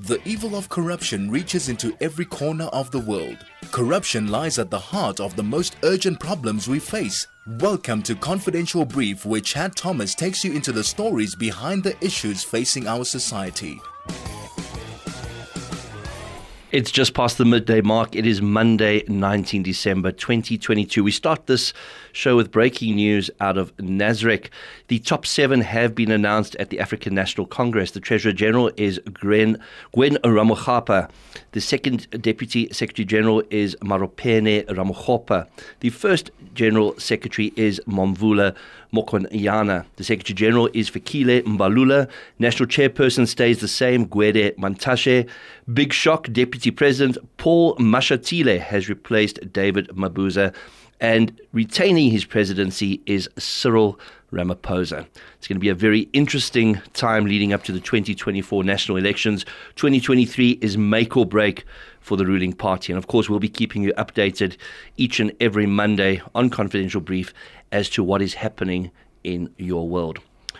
The evil of corruption reaches into every corner of the world. Corruption lies at the heart of the most urgent problems we face. Welcome to Confidential Brief, where Chad Thomas takes you into the stories behind the issues facing our society. It's just past the midday mark. It is Monday, 19 December 2022. We start this show with breaking news out of Nasrec. The top seven have been announced at the African National Congress. The Treasurer General is Gwen, Gwen. The second Deputy Secretary General is Maropene Ramokgopa. The first General Secretary is Nomvula Mokonyane. The Secretary General is Fikile Mbalula. National Chairperson stays the same, Gwede Mantashe. Big shock, Deputy President Paul Mashatile has replaced David Mabuza. And retaining his presidency is Cyril Ramaphosa. It's going to be a very interesting time leading up to the 2024 national elections. 2023 is make or break for the ruling party. And of course, we'll be keeping you updated each and every Monday on Confidential Brief as to what is happening in your world.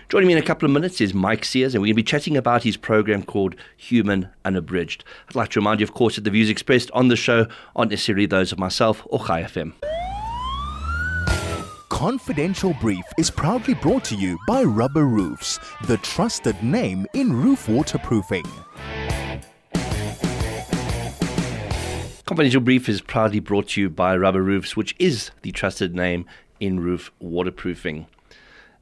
Joining me in a couple of minutes is Mike Sears, and we're going to be chatting about his program called Human Unabridged. I'd like to remind you, of course, that the views expressed on the show aren't necessarily those of myself or Chai FM. Confidential Brief is proudly brought to you by Rubber Roofs, the trusted name in roof waterproofing. Confidential Brief is proudly brought to you by Rubber Roofs, which is the trusted name in roof waterproofing.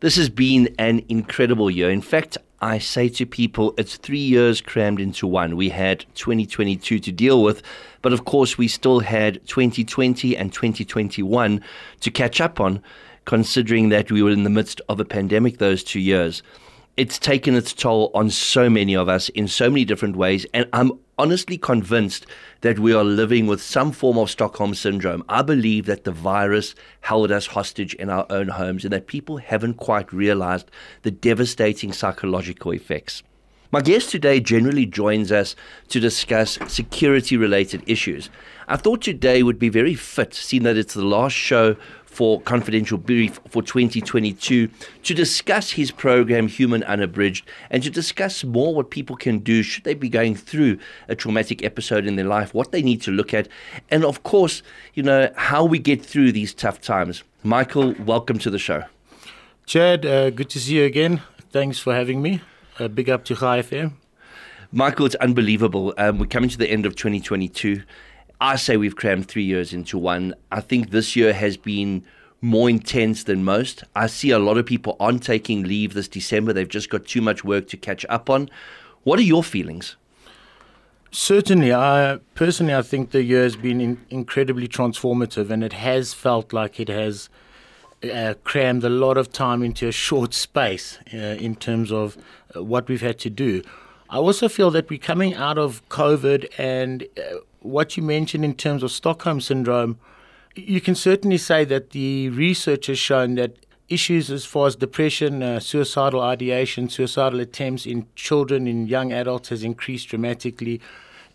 This has been an incredible year. In fact, I say to people, it's three years crammed into one. We had 2022 to deal with, but of course, we still had 2020 and 2021 to catch up on, considering that we were in the midst of a pandemic those two years. It's taken its toll on so many of us in so many different ways, and I'm honestly convinced that we are living with some form of Stockholm syndrome. I believe that the virus held us hostage in our own homes and that people haven't quite realized the devastating psychological effects. My guest today generally joins us to discuss security related issues. I thought today would be very fit, seeing that it's the last show for Confidential Brief for 2022 to discuss his program Human Unabridged and to discuss more what people can do should they be going through a traumatic episode in their life, what they need to look at, and of course, you know, how we get through these tough times. Michael, welcome to the show. Chad, uh, good to see you again. Thanks for having me. Uh, big up to Chai FM. Michael, it's unbelievable. Um, we're coming to the end of 2022. I say we've crammed three years into one. I think this year has been more intense than most. I see a lot of people on taking leave this December. They've just got too much work to catch up on. What are your feelings? Certainly, I personally I think the year has been in, incredibly transformative, and it has felt like it has uh, crammed a lot of time into a short space uh, in terms of uh, what we've had to do. I also feel that we're coming out of COVID and uh, what you mentioned in terms of Stockholm syndrome, you can certainly say that the research has shown that issues as far as depression, uh, suicidal ideation, suicidal attempts in children, in young adults has increased dramatically,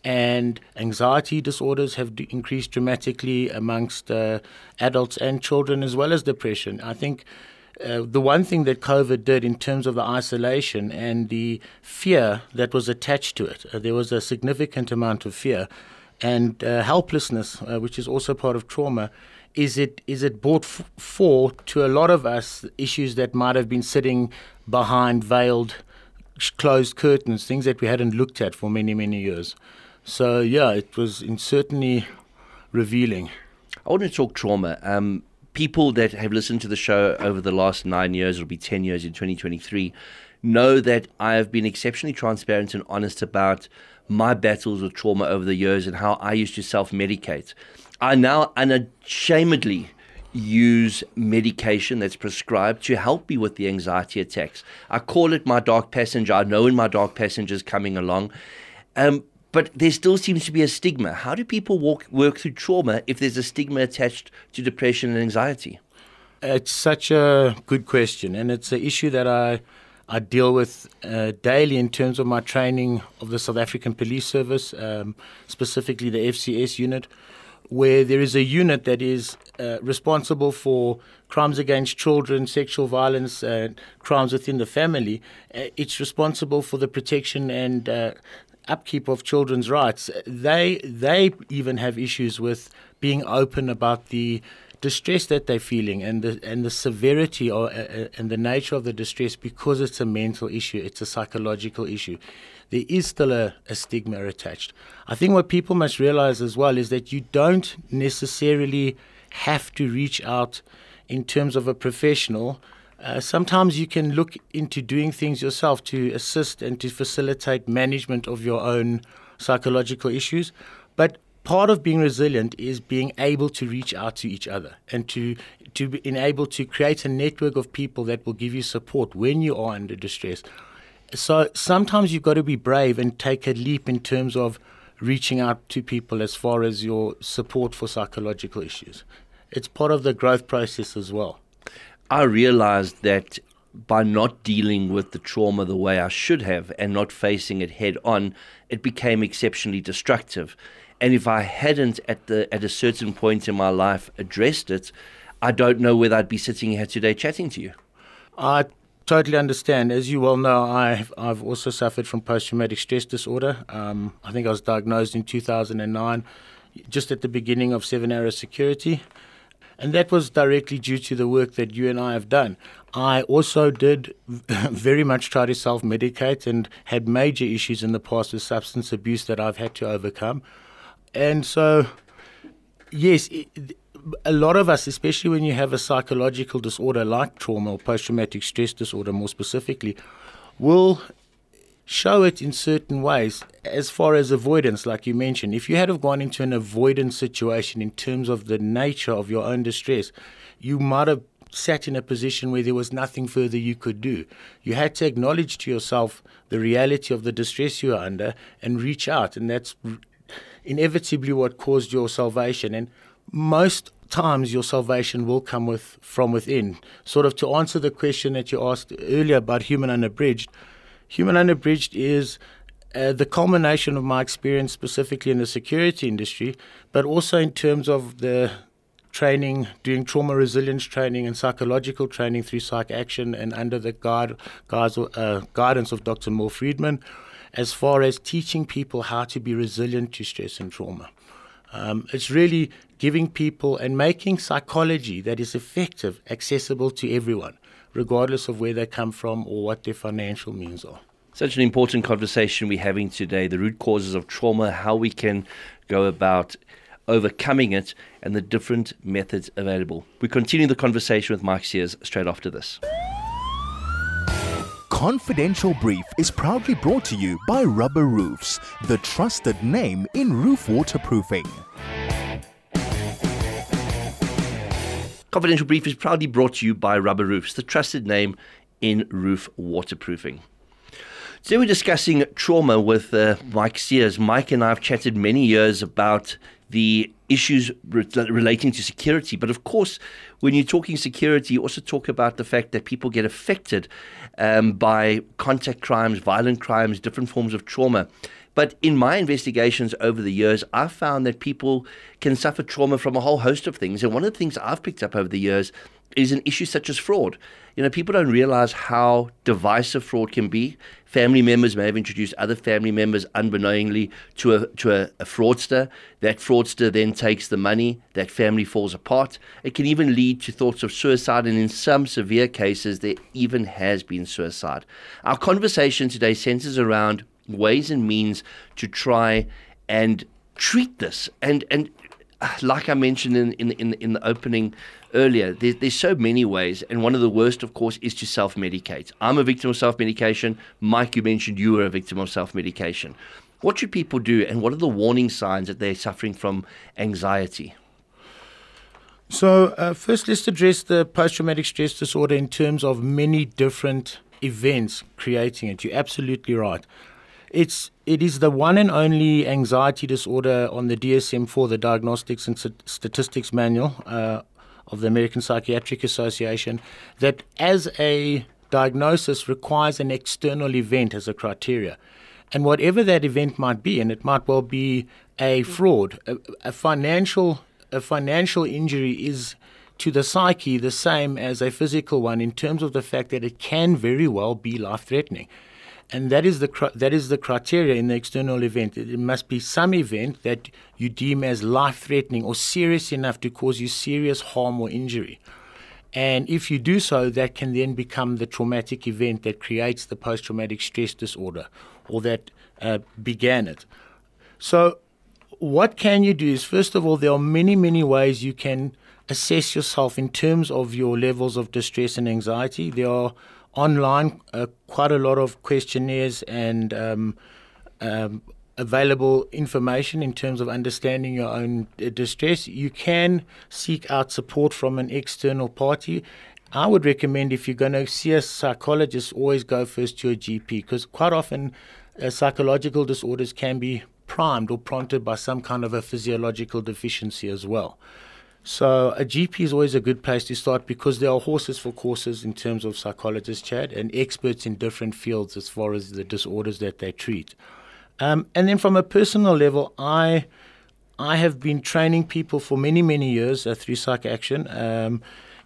and anxiety disorders have d- increased dramatically amongst uh, adults and children, as well as depression. I think. Uh, the one thing that COVID did in terms of the isolation and the fear that was attached to it, uh, there was a significant amount of fear and uh, helplessness, uh, which is also part of trauma, is it is it brought f- forth to a lot of us issues that might have been sitting behind veiled, closed curtains, things that we hadn't looked at for many many years. So yeah, it was certainly revealing. I want to talk trauma. Um, people that have listened to the show over the last nine years, it'll be ten years in 2023, know that I have been exceptionally transparent and honest about my battles with trauma over the years and how I used to self medicate. I now unashamedly use medication that's prescribed to help me with the anxiety attacks. I call it my dark passenger. I know when my dark passenger is coming along. Um, but there still seems to be a stigma. How do people walk, work through trauma if there's a stigma attached to depression and anxiety? It's such a good question, and it's an issue that I I deal with uh, daily in terms of my training of the South African Police Service, um, specifically the FCS unit, where there is a unit that is uh, responsible for crimes against children, sexual violence, uh, crimes within the family. Uh, it's responsible for the protection and uh, upkeep of children's rights, they they even have issues with being open about the distress that they're feeling and the and the severity or, uh, uh, and the nature of the distress because it's a mental issue, it's a psychological issue. There is still a, a stigma attached. I think what people must realize as well is that you don't necessarily have to reach out in terms of a professional. Uh, sometimes you can look into doing things yourself to assist and to facilitate management of your own psychological issues. But part of being resilient is being able to reach out to each other and to to be able to create a network of people that will give you support when you are under distress. So sometimes you've got to be brave and take a leap in terms of reaching out to people as far as your support for psychological issues. It's part of the growth process as well. I realized that by not dealing with the trauma the way I should have and not facing it head on, it became exceptionally destructive. And if I hadn't at the at a certain point in my life addressed it, I don't know whether I'd be sitting here today chatting to you. I totally understand. As you well know, I've I've also suffered from post traumatic stress disorder. Um, I think I was diagnosed in 2009, just at the beginning of Seven Arrows Security. And that was directly due to the work that you and I have done. I also did very much try to self medicate and had major issues in the past with substance abuse that I've had to overcome. And so, yes, it, a lot of us, especially when you have a psychological disorder like trauma or post traumatic stress disorder, more specifically, will show it in certain ways as far as avoidance, like you mentioned. If you had have gone into an avoidance situation in terms of the nature of your own distress, you might have sat in a position where there was nothing further you could do. You had to acknowledge to yourself the reality of the distress you are under and reach out, and that's inevitably what caused your salvation. And most times your salvation will come with from within. Sort of to answer the question that you asked earlier about human unabridged, human unabridged is uh, the culmination of my experience specifically in the security industry, but also in terms of the training, doing trauma resilience training and psychological training through Psych Action and under the guide, uh, guidance of Dr. Merle Friedman as far as teaching people how to be resilient to stress and trauma. Um, it's really giving people and making psychology that is effective accessible to everyone, regardless of where they come from or what their financial means are. Such an important conversation we're having today the root causes of trauma, how we can go about overcoming it, and the different methods available. We continue the conversation with Mike Sears straight after this. Confidential Brief is proudly brought to you by Rubber Roofs, the trusted name in roof waterproofing. Confidential Brief is proudly brought to you by Rubber Roofs, the trusted name in roof waterproofing. Today we're discussing trauma with uh, Mike Sears. Mike and I have chatted many years about the issues re- relating to security. But of course, when you're talking security, you also talk about the fact that people get affected um, by contact crimes, violent crimes, different forms of trauma. But in my investigations over the years, I've found that people can suffer trauma from a whole host of things. And one of the things I've picked up over the years is an issue such as fraud. You know, people don't realize how divisive fraud can be. Family members may have introduced other family members unbeknowingly to a to a, a, fraudster. That fraudster then takes the money. That family falls apart. It can even lead to thoughts of suicide, and in some severe cases, there even has been suicide. Our conversation today centers around ways and means to try and treat this and and like I mentioned in in in, in the opening earlier, there, there's so many ways, and one of the worst, of course, is to self medicate. I'm a victim of self medication. Mike, you mentioned you were a victim of self medication. What should people do, and what are the warning signs that they're suffering from anxiety? So, uh, first, let's address the post traumatic stress disorder in terms of many different events creating it. You're absolutely right. It's it is the one and only anxiety disorder on the DSM-4, the Diagnostics and Statistics Manual uh, of the American Psychiatric Association, that as a diagnosis requires an external event as a criteria. And whatever that event might be, and it might well be a fraud, a, a financial a financial injury is to the psyche the same as a physical one in terms of the fact that it can very well be life threatening. And that is the that is the criteria in the external event. It must be some event that you deem as life-threatening or serious enough to cause you serious harm or injury. And if you do so, that can then become the traumatic event that creates the post-traumatic stress disorder, or that uh, began it. So, what can you do is first of all, there are many many ways you can assess yourself in terms of your levels of distress and anxiety. There are online uh, quite a lot of questionnaires and um, um, available information in terms of understanding your own uh, distress. You can seek out support from an external party. I would recommend if you're going to see a psychologist, always go first to a GP because quite often uh, psychological disorders can be primed or prompted by some kind of a physiological deficiency as well. So a GP is always a good place to start because there are horses for courses in terms of psychologists, Chad, and experts in different fields as far as the disorders that they treat. Um, and then from a personal level, I I have been training people for many many years uh, through Psych Action. Um,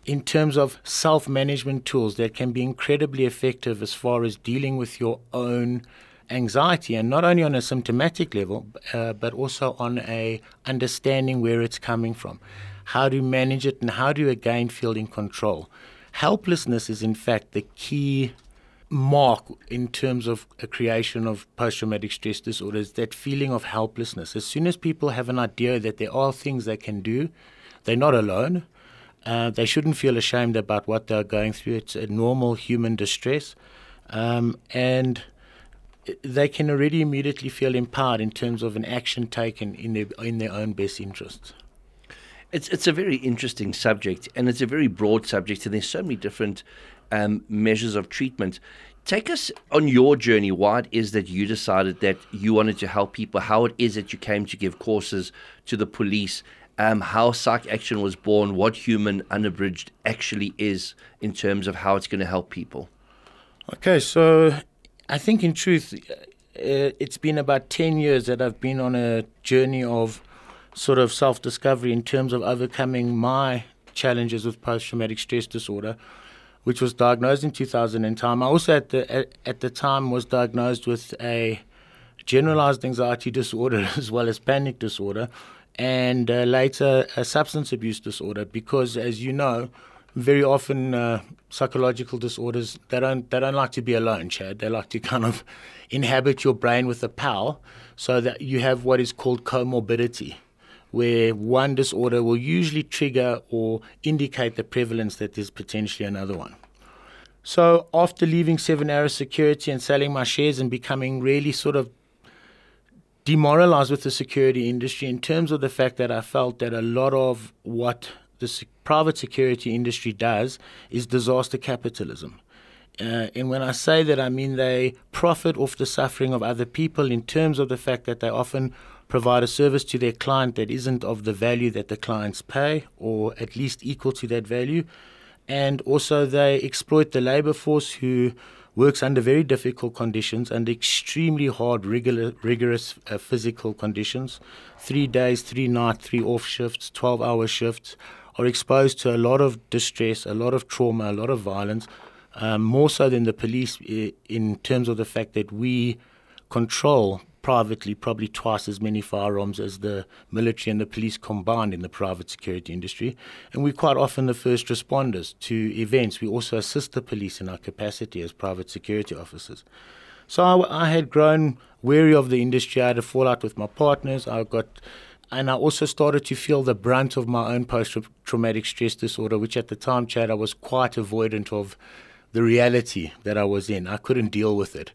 in terms of self management tools that can be incredibly effective as far as dealing with your own anxiety, and not only on a symptomatic level, uh, but also on a understanding where it's coming from how to manage it, and how do you again feel in control. Helplessness is, in fact, the key mark in terms of a creation of post traumatic stress disorders that feeling of helplessness. As soon as people have an idea that there are things they can do, they're not alone. Uh, they shouldn't feel ashamed about what they're going through. It's a normal human distress. Um, and they can already immediately feel empowered in terms of an action taken in their, in their own best interests. It's it's a very interesting subject, and it's a very broad subject, and there's so many different um, measures of treatment. Take us on your journey. Why it is that you decided that you wanted to help people? How it is that you came to give courses to the police? Um, how Psych Action was born? What Human Unabridged actually is in terms of how it's going to help people? Okay, so I think in truth, uh, it's been about ten years that I've been on a journey of sort of self discovery in terms of overcoming my challenges with post traumatic stress disorder, which was diagnosed in 2010. I also at the at, at the time was diagnosed with a generalized anxiety disorder as well as panic disorder, and uh, later a substance abuse disorder. Because as you know, very often uh, psychological disorders they don't they don't like to be alone, Chad. They like to kind of inhabit your brain with a pal, so that you have what is called comorbidity where one disorder will usually trigger or indicate the prevalence that there's potentially another one. So, after leaving Seven Arrows Security and selling my shares and becoming really sort of demoralized with the security industry in terms of the fact that I felt that a lot of what the private security industry does is disaster capitalism. Uh, and when I say that, I mean they profit off the suffering of other people in terms of the fact that they often provide a service to their client that isn't of the value that the clients pay or at least equal to that value. And also, they exploit the labor force who works under very difficult conditions, and extremely hard, regular, rigorous uh, physical conditions three days, three nights, three off shifts, 12 hour shifts, are exposed to a lot of distress, a lot of trauma, a lot of violence, um, more so than the police in terms of the fact that we control privately probably twice as many firearms as the military and the police combined in the private security industry. And we're quite often the first responders to events. We also assist the police in our capacity as private security officers. So I, I had grown weary of the industry. I had a fallout with my partners. I got and I also started to feel the brunt of my own post traumatic stress disorder, which at the time, Chad, I was quite avoidant of the reality that I was in. I couldn't deal with it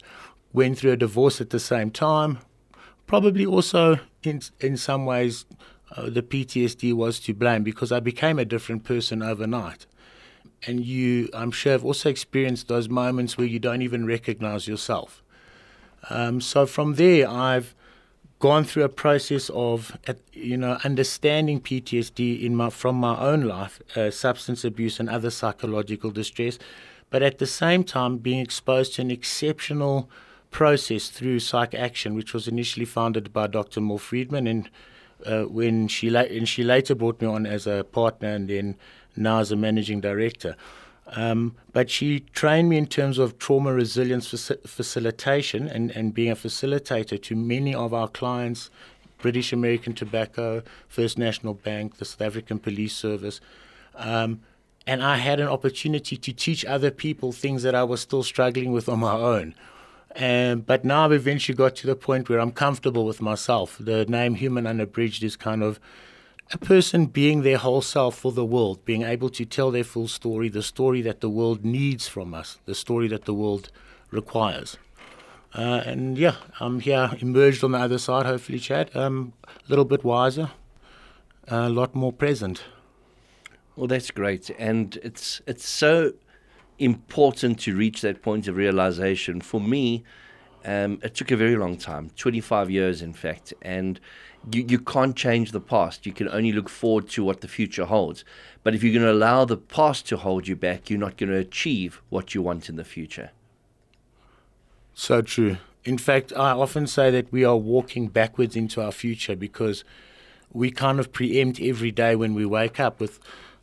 went through a divorce at the same time. Probably also, in in some ways, uh, the PTSD was to blame because I became a different person overnight. And you, I'm sure, have also experienced those moments where you don't even recognize yourself. Um, so from there, I've gone through a process of, you know, understanding PTSD in my from my own life, uh, substance abuse and other psychological distress, but at the same time being exposed to an exceptional process through Psych Action, which was initially founded by Dr. Merle Friedman, and uh, when she la- and she later brought me on as a partner, and then now as a managing director. Um, but she trained me in terms of trauma resilience faci- facilitation and, and being a facilitator to many of our clients British American Tobacco, First National Bank, the South African Police Service. Um, and I had an opportunity to teach other people things that I was still struggling with on my own. Um, but now I've eventually got to the point where I'm comfortable with myself. The name Human Unabridged is kind of a person being their whole self for the world, being able to tell their full story, the story that the world needs from us, the story that the world requires. Uh, and yeah, I'm here emerged on the other side, hopefully, Chad. Um, a little bit wiser, a lot more present. Well, that's great. And it's, it's so important to reach that point of realization. For me, um, it took a very long time 25 years, in fact. And you, you can't change the past. You can only look forward to what the future holds. But if you're going to allow the past to hold you back, you're not going to achieve what you want in the future. So true. In fact, I often say that we are walking backwards into our future because we kind of preempt every day when we wake up with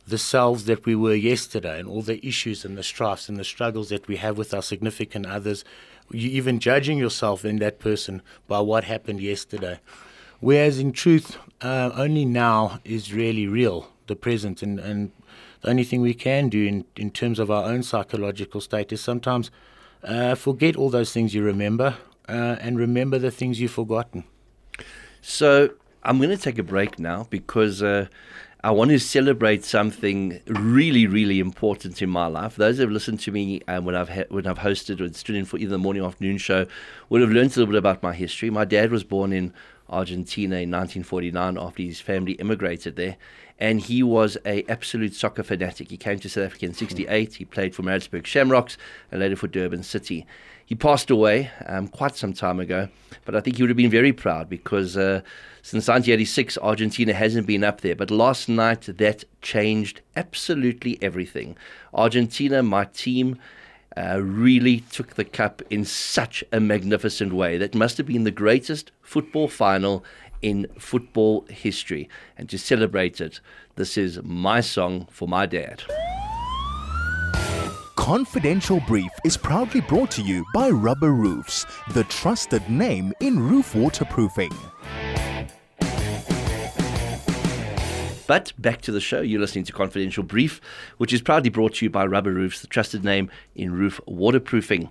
the selves that we were yesterday and all the issues and the strifes and the struggles that we have with our significant others. You even judging yourself in that person by what happened yesterday. Whereas in truth, uh, only now is really real, the present. And, and the only thing we can do in, in terms of our own psychological state is sometimes uh, forget all those things you remember uh, and remember the things you've forgotten. So I'm going to take a break now because uh, I want to celebrate something really, really important in my life. Those who have listened to me um, when I've ha- when I've hosted or stood in for either the morning or afternoon show would have learned a little bit about my history. My dad was born in Argentina in 1949 after his family immigrated there, and he was a absolute soccer fanatic. He came to South Africa in '68. He played for Maritzburg Shamrocks and later for Durban City. He passed away um, quite some time ago, but I think he would have been very proud because. Uh, since 1986, Argentina hasn't been up there. But last night, that changed absolutely everything. Argentina, my team, uh, really took the cup in such a magnificent way. That must have been the greatest football final in football history. And to celebrate it, this is my song for my dad. Confidential Brief is proudly brought to you by Rubber Roofs, the trusted name in roof waterproofing. But back to the show. You're listening to Confidential Brief, which is proudly brought to you by Rubber Roofs, the trusted name in roof waterproofing.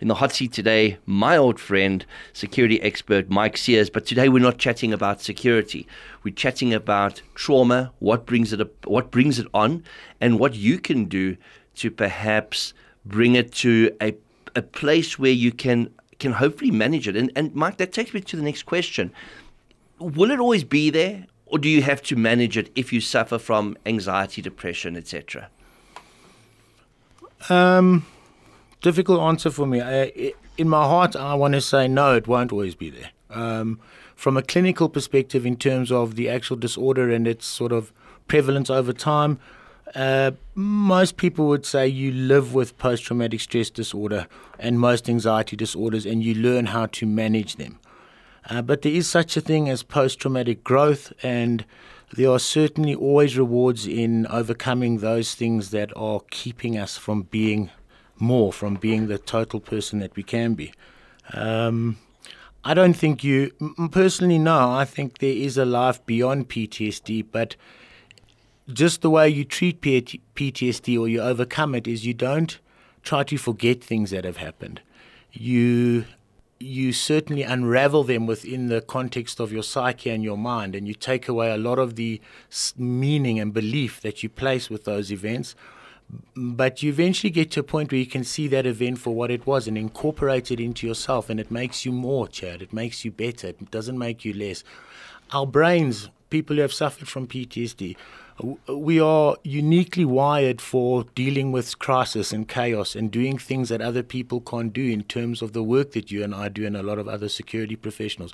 In the hot seat today, my old friend, security expert Mike Sears. But today we're not chatting about security. We're chatting about trauma, what brings it, up, what brings it on, and what you can do to perhaps bring it to a, a place where you can can hopefully manage it. And, and Mike, that takes me to the next question. Will it always be there, or do you have to manage it if you suffer from anxiety, depression, etc.? Um, difficult answer for me. I, in my heart, I want to say no, it won't always be there. Um, from a clinical perspective, in terms of the actual disorder and its sort of prevalence over time, uh, most people would say you live with post traumatic stress disorder and most anxiety disorders, and you learn how to manage them. Uh, but there is such a thing as post traumatic growth, and there are certainly always rewards in overcoming those things that are keeping us from being more, from being the total person that we can be. Um, I don't think you, personally, no, I think there is a life beyond PTSD, but just the way you treat PTSD or you overcome it is you don't try to forget things that have happened. You you certainly unravel them within the context of your psyche and your mind, and you take away a lot of the meaning and belief that you place with those events. But you eventually get to a point where you can see that event for what it was and incorporate it into yourself, and it makes you more, Chad. It makes you better. It doesn't make you less. Our brains, people who have suffered from PTSD, we are uniquely wired for dealing with crisis and chaos and doing things that other people can't do in terms of the work that you and I do and a lot of other security professionals.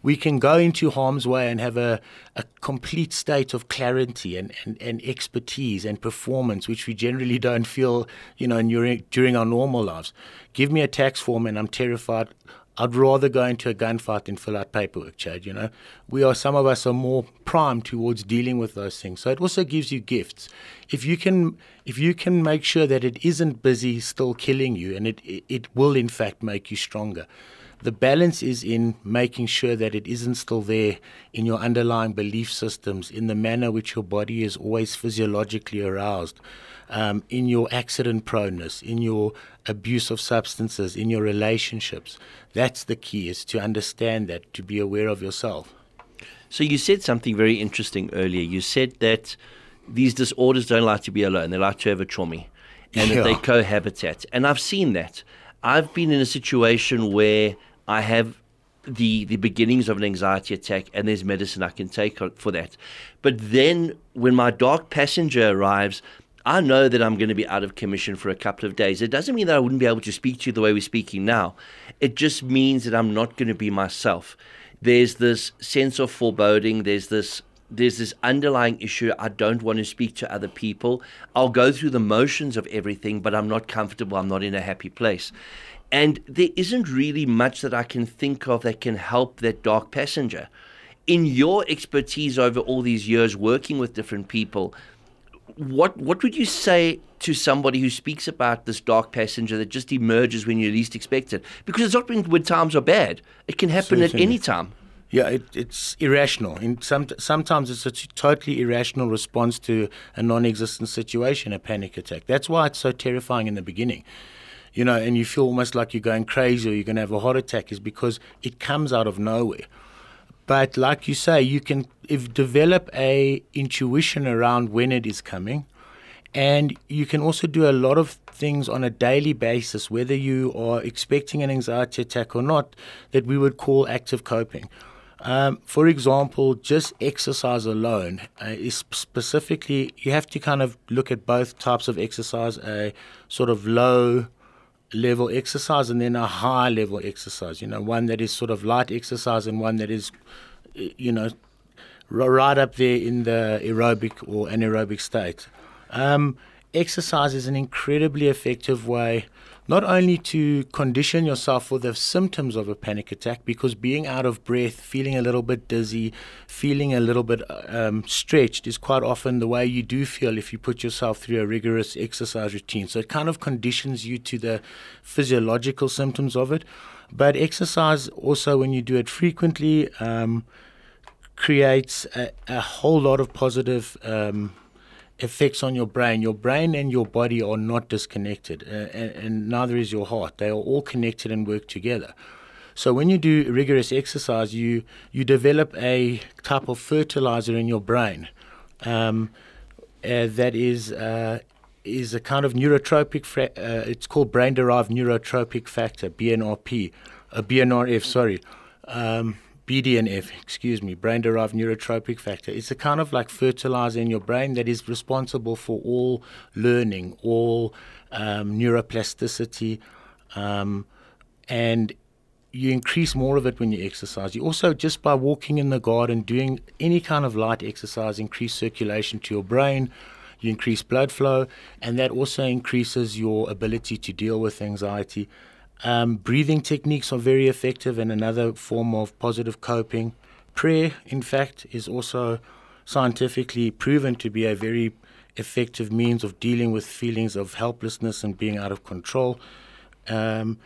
We can go into harm's way and have a, a complete state of clarity and, and, and expertise and performance, which we generally don't feel, you know, during, during our normal lives. Give me a tax form and I'm terrified I'd rather go into a gunfight than fill out paperwork, Chad. You know, we are some of us are more primed towards dealing with those things. So it also gives you gifts. If you can, if you can make sure that it isn't busy still killing you, and it it will in fact make you stronger. The balance is in making sure that it isn't still there in your underlying belief systems, in the manner which your body is always physiologically aroused, um, in your accident proneness, in your abuse of substances, in your relationships. That's the key, is to understand that, to be aware of yourself. So you said something very interesting earlier. You said that these disorders don't like to be alone; they like to have a trauma, and Yeah. that they cohabitat. And I've seen that. I've been in a situation where I have the the beginnings of an anxiety attack, and there's medicine I can take for that. But then, when my dark passenger arrives. I know that I'm going to be out of commission for a couple of days. It doesn't mean that I wouldn't be able to speak to you the way we're speaking now. It just means that I'm not going to be myself there's this sense of foreboding there's this there's this underlying issue i don't want to speak to other people. I'll go through the motions of everything but i'm not comfortable. I'm not in a happy place. And there isn't really much that i can think of that can help that dark passenger. In your expertise over all these years working with different people what what would you say to somebody who speaks about this dark passenger that just emerges when you least expect it? Because it's not when, when times are bad; it can happen at any time. Yeah, it, it's irrational. In some, sometimes it's a t- totally irrational response to a non-existent situation, a panic attack. That's why it's so terrifying in the beginning. You know, and you feel almost like you're going crazy or you're going to have a heart attack, is because it comes out of nowhere. But like you say, you can if develop a intuition around when it is coming, and you can also do a lot of things on a daily basis, whether you are expecting an anxiety attack or not, that we would call active coping. Um, for example, just exercise alone uh, is specifically, you have to kind of look at both types of exercise a sort of low level exercise and then a high level exercise. You know, one that is sort of light exercise and one that is, you know, right up there in the aerobic or anaerobic state. Um, exercise is an incredibly effective way not only to condition yourself for the symptoms of a panic attack, because being out of breath, feeling a little bit dizzy, feeling a little bit um, stretched is quite often the way you do feel if you put yourself through a rigorous exercise routine. So it kind of conditions you to the physiological symptoms of it. But exercise also, when you do it frequently, um, creates a, a whole lot of positive um, effects on your brain. Your brain and your body are not disconnected, uh, and, and neither is your heart. They are all connected and work together. So when you do rigorous exercise, you you develop a type of fertilizer in your brain um, uh, that is. Uh, is a kind of neurotrophic, fra- uh, it's called brain derived neurotrophic factor, BNRP, uh, BNRF, sorry. Um, BDNF, excuse me, brain derived neurotrophic factor. It's a kind of like fertilizer in your brain that is responsible for all learning, all um, neuroplasticity, um, and you increase more of it when you exercise. You also, just by walking in the garden, doing any kind of light exercise, increase circulation to your brain, you increase blood flow, and that also increases your ability to deal with anxiety. Um, breathing techniques are very effective and another form of positive coping. Prayer, in fact, is also scientifically proven to be a very effective means of dealing with feelings of helplessness and being out of control. Um,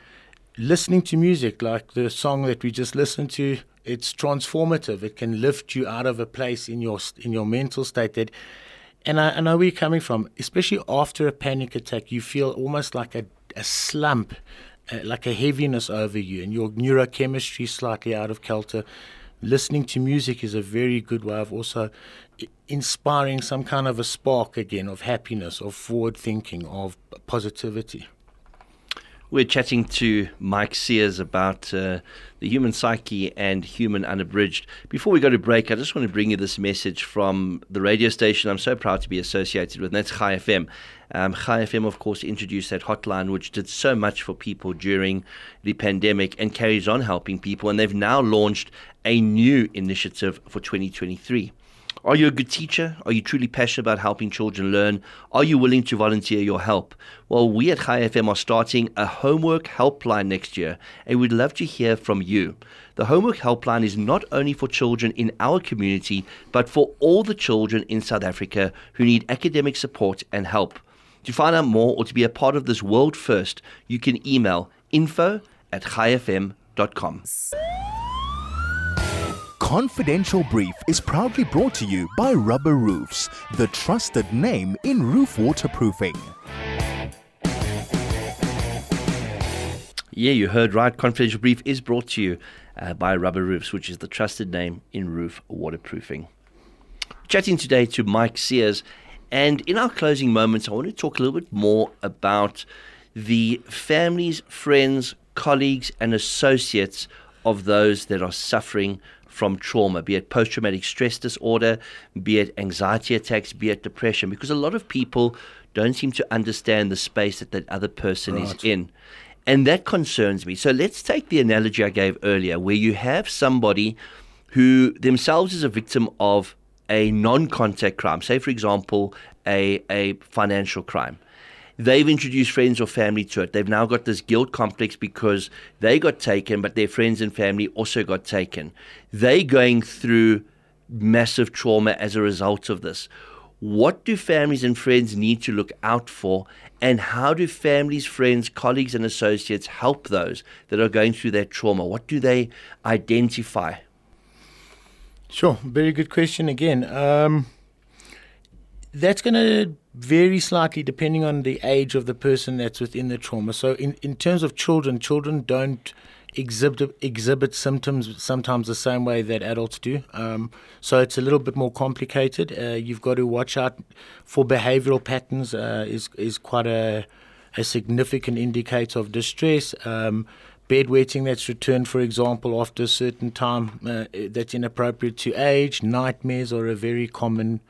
listening to music, like the song that we just listened to, it's transformative. It can lift you out of a place in your in your mental state that and I, I know where you're coming from, especially after a panic attack, you feel almost like a, a slump, uh, like a heaviness over you, and your neurochemistry is slightly out of kilter. Listening to music is a very good way of also inspiring some kind of a spark again of happiness, of forward thinking, of positivity. We're chatting to Mike Sears about uh, the human psyche and human unabridged. Before we go to break, I just want to bring you this message from the radio station I'm so proud to be associated with, and that's Chai FM. Um, Chai FM, of course, introduced that hotline which did so much for people during the pandemic and carries on helping people, and they've now launched a new initiative for 2023. Are you a good teacher? Are you truly passionate about helping children learn? Are you willing to volunteer your help? Well, we at Chai FM are starting a homework helpline next year, and we'd love to hear from you. The homework helpline is not only for children in our community, but for all the children in South Africa who need academic support and help. To find out more or to be a part of this world first, you can email info at chaifm.com. Confidential Brief is proudly brought to you by Rubber Roofs, the trusted name in roof waterproofing. Yeah, you heard right. Confidential Brief is brought to you uh, by Rubber Roofs, which is the trusted name in roof waterproofing. Chatting today to Mike Sears, and in our closing moments, I want to talk a little bit more about the families, friends, colleagues, and associates of those that are suffering from trauma, be it post traumatic stress disorder, be it anxiety attacks, be it depression, because a lot of people don't seem to understand the space that that other person right. is in. And that concerns me. So let's take the analogy I gave earlier, where you have somebody who themselves is a victim of a non contact crime, say, for example, a, a financial crime they've introduced friends or family to it. They've now got this guilt complex because they got taken, but their friends and family also got taken. They going through massive trauma as a result of this. What do families and friends need to look out for? And how do families, friends, colleagues, and associates help those that are going through that trauma? What do they identify? Sure, very good question again. Um, that's going to vary slightly depending on the age of the person that's within the trauma. So, in, in terms of children, children don't exhibit exhibit symptoms sometimes the same way that adults do. Um, so it's a little bit more complicated. Uh, you've got to watch out for behavioural patterns. Uh, is is quite a a significant indicator of distress. Um, bedwetting that's returned, for example, after a certain time uh, that's inappropriate to age. Nightmares are a very common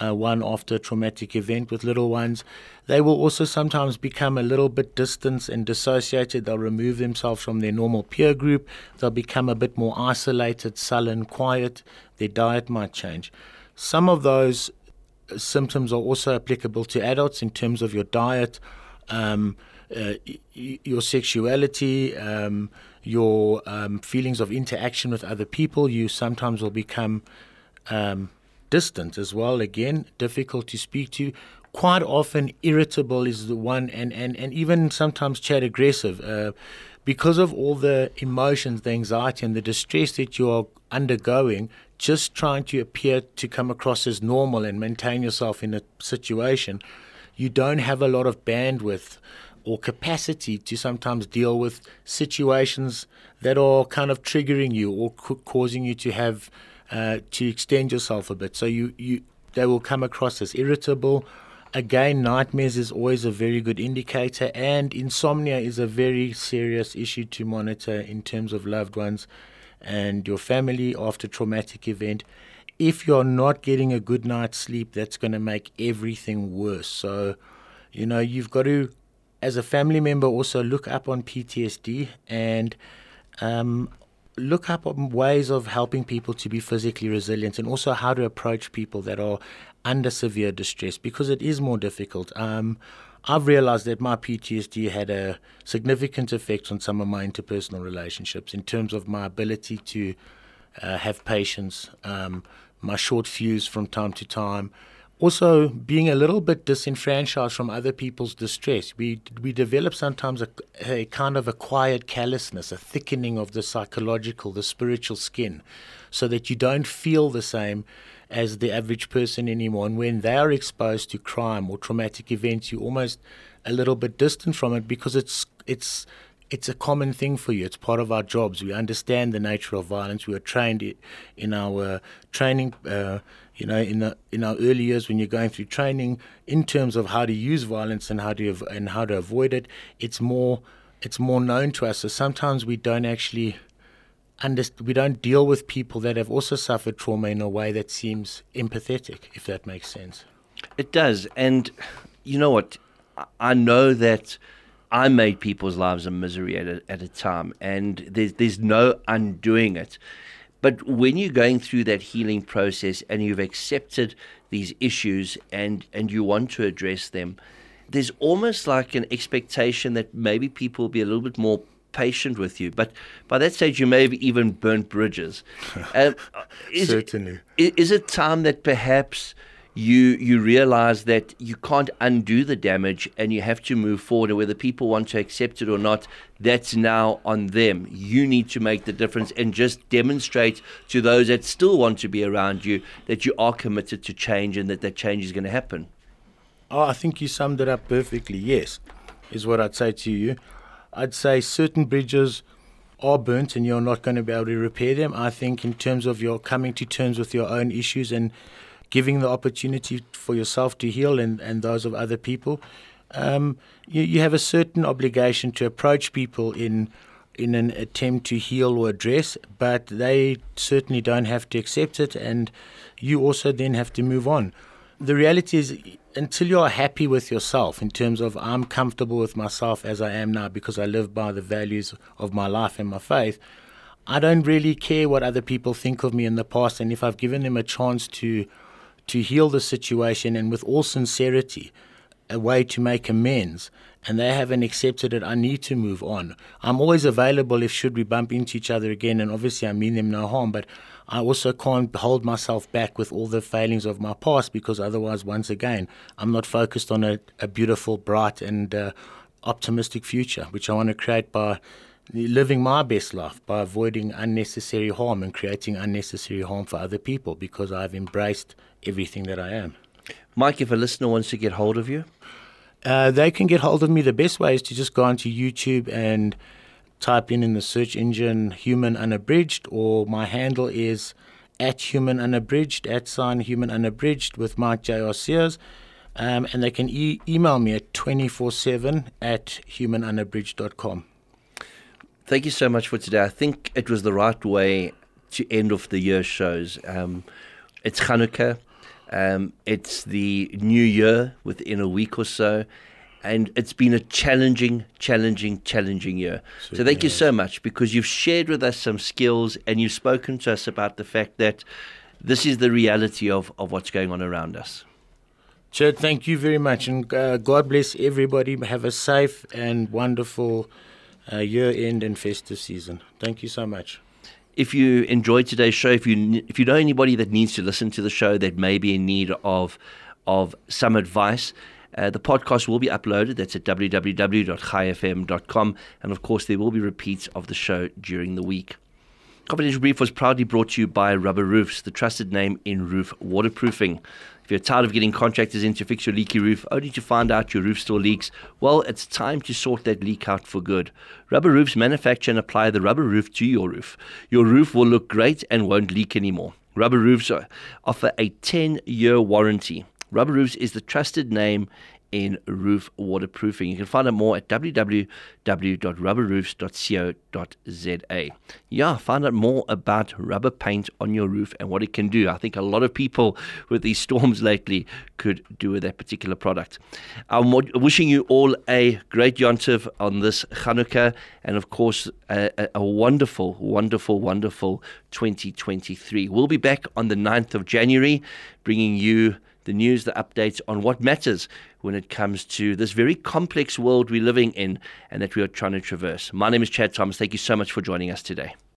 uh, one after a traumatic event with little ones. They will also sometimes become a little bit distant and dissociated. They'll remove themselves from their normal peer group. They'll become a bit more isolated, sullen, quiet. Their diet might change. Some of those symptoms are also applicable to adults in terms of your diet, um, uh, your sexuality, um, your um, feelings of interaction with other people. You sometimes will become um, distant as well. Again, difficult to speak to. Quite often, irritable is the one, and, and, and even sometimes Chad aggressive. Uh, because of all the emotions, the anxiety, and the distress that you are undergoing, just trying to appear to come across as normal and maintain yourself in a situation, you don't have a lot of bandwidth or capacity to sometimes deal with situations that are kind of triggering you or causing you to have uh, to extend yourself a bit. So you, you they will come across as irritable. Again, nightmares is always a very good indicator, and insomnia is a very serious issue to monitor in terms of loved ones and your family after traumatic event. If you're not getting a good night's sleep, that's going to make everything worse. So, you know, you've got to, as a family member, also look up on PTSD and um, look up ways of helping people to be physically resilient and also how to approach people that are under severe distress because it is more difficult. Um, I've realized that my PTSD had a significant effect on some of my interpersonal relationships in terms of my ability to uh, have patience, um, my short fuse from time to time, also being a little bit disenfranchised from other people's distress. We we develop sometimes a, a, kind of a quiet callousness, a thickening of the psychological, the spiritual skin, so that you don't feel the same as the average person anymore. And when they are exposed to crime or traumatic events, you're almost a little bit distant from it because it's it's it's a common thing for you. It's part of our jobs. We understand the nature of violence. We are trained in our training. Uh, you know, in the in our early years when you're going through training in terms of how to use violence and how to and how to avoid it, it's more it's more known to us. So sometimes we don't actually we don't deal with people that have also suffered trauma in a way that seems empathetic, if that makes sense. It does, and you know what? I know that. I made people's lives a misery at a, at a time, and there's there's no undoing it. But when you're going through that healing process and you've accepted these issues and, and you want to address them, there's almost like an expectation that maybe people will be a little bit more patient with you. But by that stage, you may have even burnt bridges. Um, is, Certainly. Is it time that perhaps you you realize that you can't undo the damage and you have to move forward. And whether people want to accept it or not that's now on them. You need to make the difference and just demonstrate to those that still want to be around you that you are committed to change and that that change is going to happen. Oh, i think you summed it up perfectly. Yes is what i'd say to you. I'd say certain bridges are burnt and you're not going to be able to repair them. I think in terms of your coming to terms with your own issues and giving the opportunity for yourself to heal and, and those of other people. Um, you, you have a certain obligation to approach people in in an attempt to heal or address, but they certainly don't have to accept it, and you also then have to move on. The reality is, until you're happy with yourself, in terms of I'm comfortable with myself as I am now because I live by the values of my life and my faith, I don't really care what other people think of me in the past, and if I've given them a chance to to heal the situation and with all sincerity, a way to make amends, and they haven't accepted it, I need to move on. I'm always available if should we bump into each other again, and obviously I mean them no harm, but I also can't hold myself back with all the failings of my past because otherwise, once again, I'm not focused on a, a beautiful, bright, and uh, optimistic future, which I want to create by living my best life by avoiding unnecessary harm and creating unnecessary harm for other people because I've embraced everything that I am. Mike, if a listener wants to get hold of you, uh, they can get hold of me. The best way is to just go onto YouTube and type in in the search engine "human unabridged," or my handle is at human unabridged at sign human unabridged with Mike J R Sears. Um, and they can e- email me at 24 7 at humanunabridged.com. Thank you so much for today. I think it was the right way to end off the year shows. Um, it's Hanukkah. Um, it's the new year within a week or so. And it's been a challenging, challenging, challenging year. so thank you so much because you've shared with us some skills and you've spoken to us about the fact that this is the reality of, of what's going on around us. Chad, thank you very much. And uh, God bless everybody. Have a safe and wonderful uh, year end and festive season. Thank you so much. If you enjoyed today's show, if you if you know anybody that needs to listen to the show that may be in need of of some advice, uh, the podcast will be uploaded. That's at www.chaifm.com. And of course, there will be repeats of the show during the week. Confidential Brief was proudly brought to you by Rubber Roofs, the trusted name in roof waterproofing. If you're tired of getting contractors in to fix your leaky roof, only to find out your roof still leaks, well, it's time to sort that leak out for good. Rubber Roofs manufacture and apply the rubber roof to your roof. Your roof will look great and won't leak anymore. Rubber Roofs offer a 10 year warranty. Rubber Roofs is the trusted name in roof waterproofing. You can find out more at www.rubberroofs.co.za. Yeah, find out more about rubber paint on your roof and what it can do. I think a lot of people with these storms lately could do with that particular product. I'm wishing you all a great Yontiv on this Hanukkah and, of course, a, a wonderful, wonderful, wonderful 2023. We'll be back on the 9th of January bringing you the news, the updates on what matters when it comes to this very complex world we're living in and that we are trying to traverse. My name is Chad Thomas. Thank you so much for joining us today.